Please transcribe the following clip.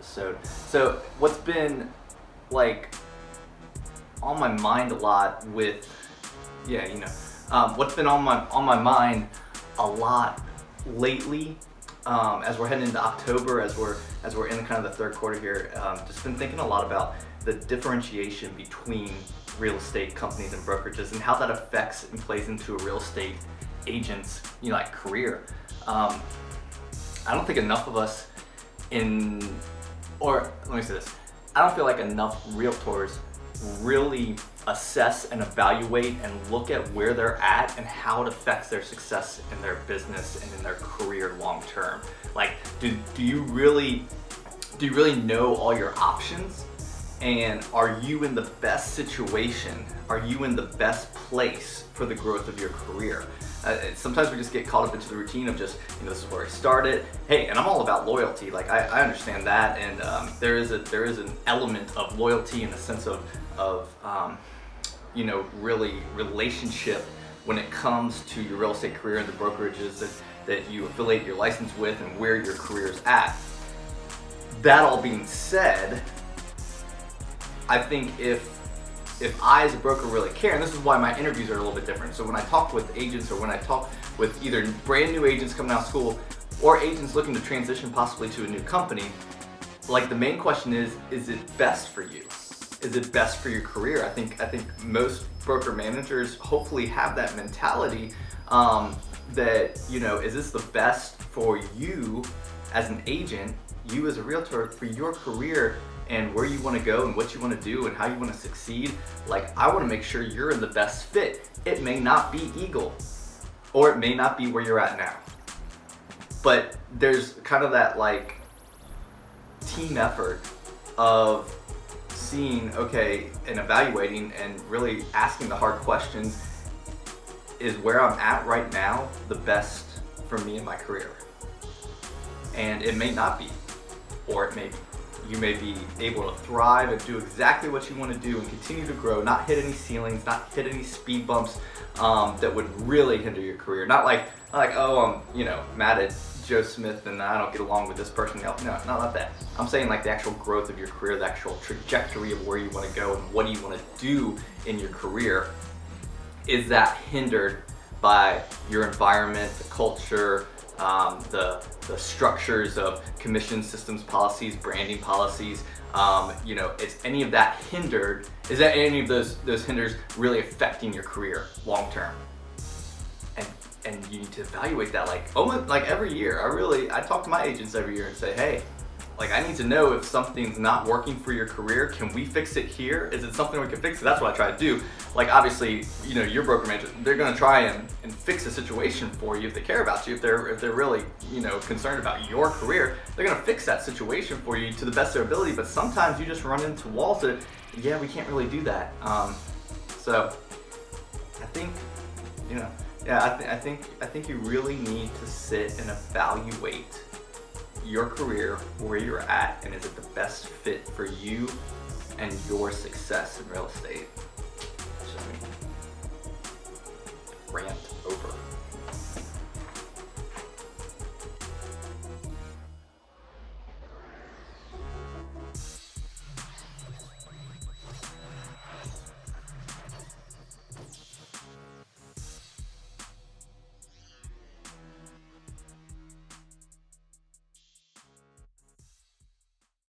episode. So, what's been like on my mind a lot with, yeah, you know, um, what's been on my on my mind a lot lately um, as we're heading into October, as we're as we're in kind of the third quarter here, um, just been thinking a lot about the differentiation between real estate companies and brokerages and how that affects and plays into a real estate agent's you know like career. Um, I don't think enough of us in, or let me say this, I don't feel like enough realtors really assess and evaluate and look at where they're at and how it affects their success in their business and in their career long term. Like, do, do you really do you really know all your options? And are you in the best situation? Are you in the best place for the growth of your career? Uh, sometimes we just get caught up into the routine of just, you know, this is where I started. Hey, and I'm all about loyalty. Like I, I understand that, and um, there is a there is an element of loyalty in the sense of of um, you know really relationship when it comes to your real estate career and the brokerages that that you affiliate your license with and where your career is at. That all being said, I think if if I as a broker really care, and this is why my interviews are a little bit different. So when I talk with agents or when I talk with either brand new agents coming out of school or agents looking to transition possibly to a new company, like the main question is, is it best for you? Is it best for your career? I think I think most broker managers hopefully have that mentality um, that you know, is this the best for you as an agent, you as a realtor for your career and where you want to go and what you want to do and how you want to succeed. Like, I want to make sure you're in the best fit. It may not be Eagle, or it may not be where you're at now. But there's kind of that like team effort of seeing, okay, and evaluating and really asking the hard questions is where I'm at right now the best for me in my career? And it may not be, or it may be you may be able to thrive and do exactly what you want to do and continue to grow, not hit any ceilings, not hit any speed bumps um, that would really hinder your career. Not like, not like oh, I'm you know mad at Joe Smith and I don't get along with this person. No, no, not like that. I'm saying like the actual growth of your career, the actual trajectory of where you want to go and what do you want to do in your career. Is that hindered by your environment, the culture, um, the, the structures of commission systems policies, branding policies. Um, you know, is any of that hindered? Is that any of those those hinders really affecting your career long term? And and you need to evaluate that like almost like every year. I really I talk to my agents every year and say, hey, like I need to know if something's not working for your career. Can we fix it here? Is it something we can fix? That's what I try to do. Like obviously, you know, your broker manager, they're gonna try and, and fix a situation for you if they care about you. If they're if they're really you know concerned about your career, they're gonna fix that situation for you to the best of their ability. But sometimes you just run into walls that, yeah, we can't really do that. Um, so I think, you know, yeah, I, th- I think I think you really need to sit and evaluate your career, where you're at, and is it the best fit for you and your success in real estate? Rant.